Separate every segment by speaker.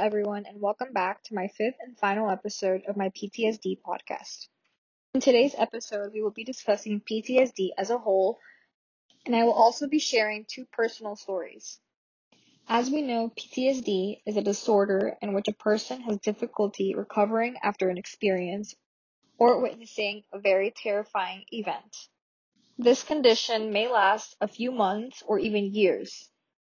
Speaker 1: everyone, and welcome back to my fifth and final episode of my PTSD podcast. In today's episode, we will be discussing PTSD as a whole, and I will also be sharing two personal stories. As we know, PTSD is a disorder in which a person has difficulty recovering after an experience or witnessing a very terrifying event. This condition may last a few months or even years,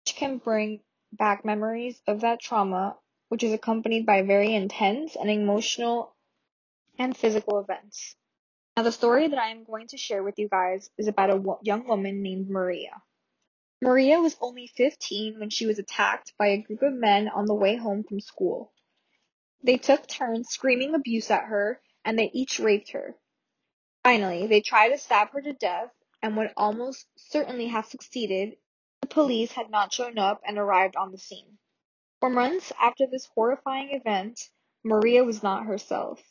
Speaker 1: which can bring back memories of that trauma, which is accompanied by very intense and emotional and physical events. Now, the story that I am going to share with you guys is about a young woman named Maria. Maria was only 15 when she was attacked by a group of men on the way home from school. They took turns screaming abuse at her, and they each raped her. Finally, they tried to stab her to death, and would almost certainly have succeeded if the police had not shown up and arrived on the scene. For months after this horrifying event, Maria was not herself.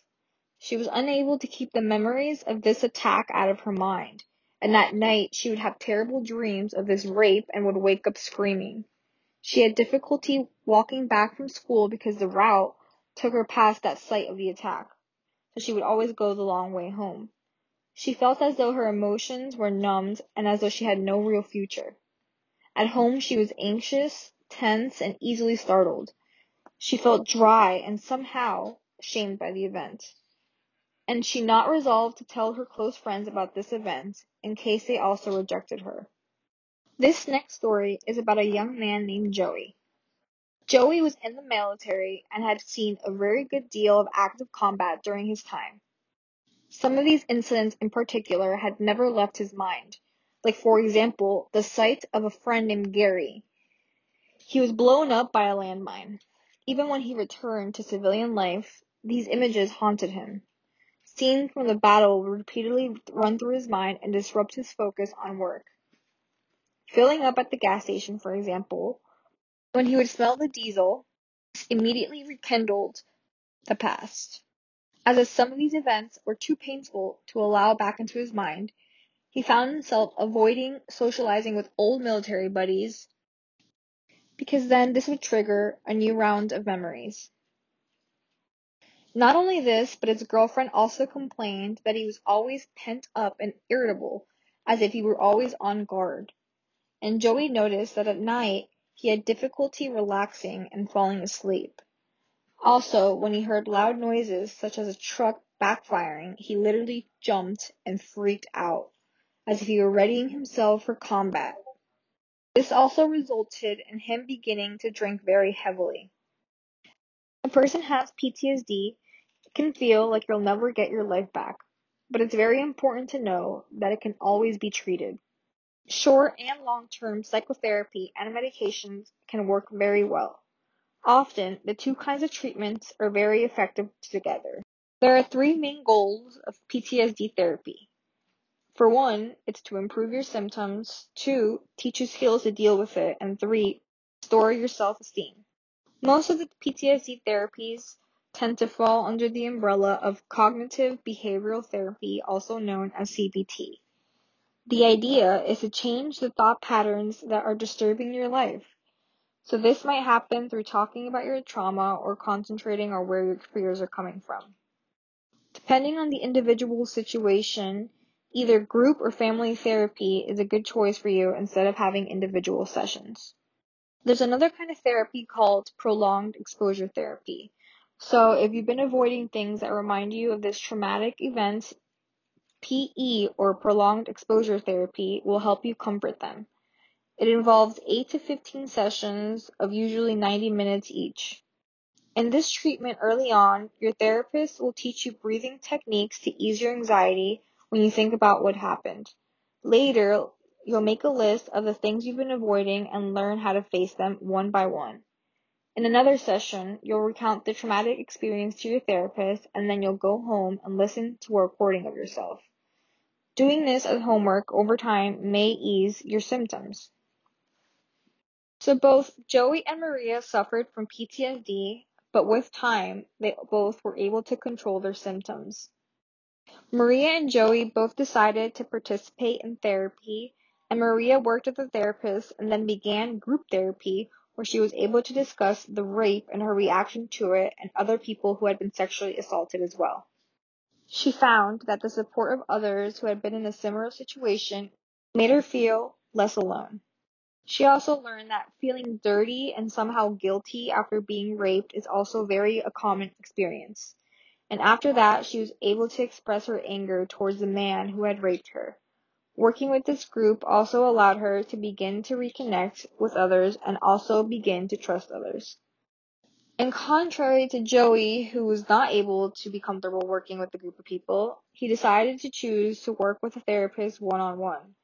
Speaker 1: She was unable to keep the memories of this attack out of her mind, and at night she would have terrible dreams of this rape and would wake up screaming. She had difficulty walking back from school because the route took her past that site of the attack, so she would always go the long way home. She felt as though her emotions were numbed and as though she had no real future. At home she was anxious, tense, and easily startled. She felt dry and somehow shamed by the event. And she not resolved to tell her close friends about this event in case they also rejected her. This next story is about a young man named Joey. Joey was in the military and had seen a very good deal of active combat during his time. Some of these incidents in particular had never left his mind, like, for example, the sight of a friend named Gary. He was blown up by a landmine. Even when he returned to civilian life, these images haunted him. Scenes from the battle repeatedly run through his mind and disrupt his focus on work. Filling up at the gas station, for example, when he would smell the diesel, immediately rekindled the past. As if some of these events were too painful to allow back into his mind, he found himself avoiding socializing with old military buddies because then this would trigger a new round of memories. Not only this, but his girlfriend also complained that he was always pent up and irritable, as if he were always on guard. And Joey noticed that at night he had difficulty relaxing and falling asleep. Also, when he heard loud noises such as a truck backfiring, he literally jumped and freaked out as if he were readying himself for combat. This also resulted in him beginning to drink very heavily. A person has PTSD it can feel like you'll never get your life back, but it's very important to know that it can always be treated. Short and long-term psychotherapy and medications can work very well. Often, the two kinds of treatments are very effective together. There are three main goals of PTSD therapy. For one, it's to improve your symptoms, two, teach you skills to deal with it, and three, restore your self-esteem. Most of the PTSD therapies tend to fall under the umbrella of cognitive behavioral therapy, also known as CBT. The idea is to change the thought patterns that are disturbing your life. So this might happen through talking about your trauma or concentrating on where your fears are coming from. Depending on the individual situation, Either group or family therapy is a good choice for you instead of having individual sessions. There's another kind of therapy called prolonged exposure therapy. So if you've been avoiding things that remind you of this traumatic event, PE or prolonged exposure therapy will help you comfort them. It involves 8 to 15 sessions of usually 90 minutes each. In this treatment early on, your therapist will teach you breathing techniques to ease your anxiety when you think about what happened. Later, you'll make a list of the things you've been avoiding and learn how to face them one by one. In another session, you'll recount the traumatic experience to your therapist and then you'll go home and listen to a recording of yourself. Doing this as homework over time may ease your symptoms. So both Joey and Maria suffered from PTSD, but with time, they both were able to control their symptoms. Maria and Joey both decided to participate in therapy, and Maria worked with a therapist and then began group therapy where she was able to discuss the rape and her reaction to it and other people who had been sexually assaulted as well. She found that the support of others who had been in a similar situation made her feel less alone. She also learned that feeling dirty and somehow guilty after being raped is also very a common experience. And after that, she was able to express her anger towards the man who had raped her. Working with this group also allowed her to begin to reconnect with others and also begin to trust others. And contrary to Joey, who was not able to be comfortable working with a group of people, he decided to choose to work with a therapist one on one.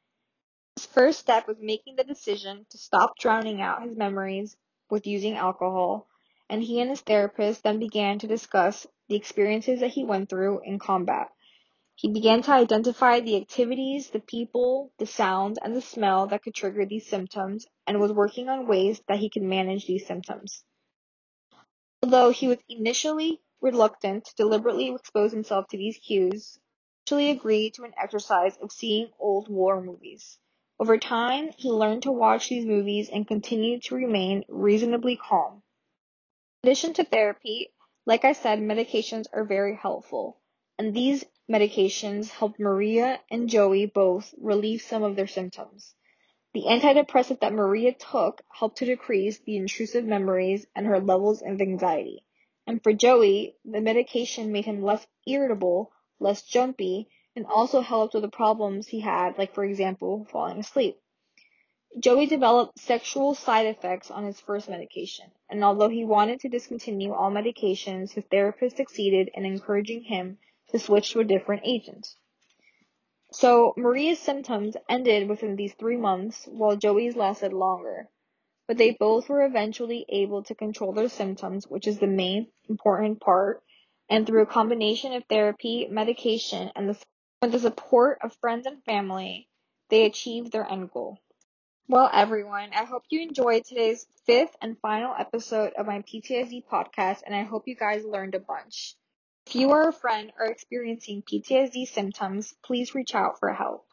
Speaker 1: His first step was making the decision to stop drowning out his memories with using alcohol, and he and his therapist then began to discuss the experiences that he went through in combat. He began to identify the activities, the people, the sounds, and the smell that could trigger these symptoms and was working on ways that he could manage these symptoms. Although he was initially reluctant to deliberately expose himself to these cues, he eventually agreed to an exercise of seeing old war movies. Over time, he learned to watch these movies and continued to remain reasonably calm. In addition to therapy, like I said, medications are very helpful, and these medications helped Maria and Joey both relieve some of their symptoms. The antidepressant that Maria took helped to decrease the intrusive memories and her levels of anxiety. And for Joey, the medication made him less irritable, less jumpy, and also helped with the problems he had, like for example, falling asleep. Joey developed sexual side effects on his first medication, and although he wanted to discontinue all medications, his therapist succeeded in encouraging him to switch to a different agent. So Maria's symptoms ended within these three months, while Joey's lasted longer. But they both were eventually able to control their symptoms, which is the main important part, and through a combination of therapy, medication, and the with the support of friends and family, they achieved their end goal. Well, everyone, I hope you enjoyed today's fifth and final episode of my PTSD podcast, and I hope you guys learned a bunch. If you or a friend are experiencing PTSD symptoms, please reach out for help.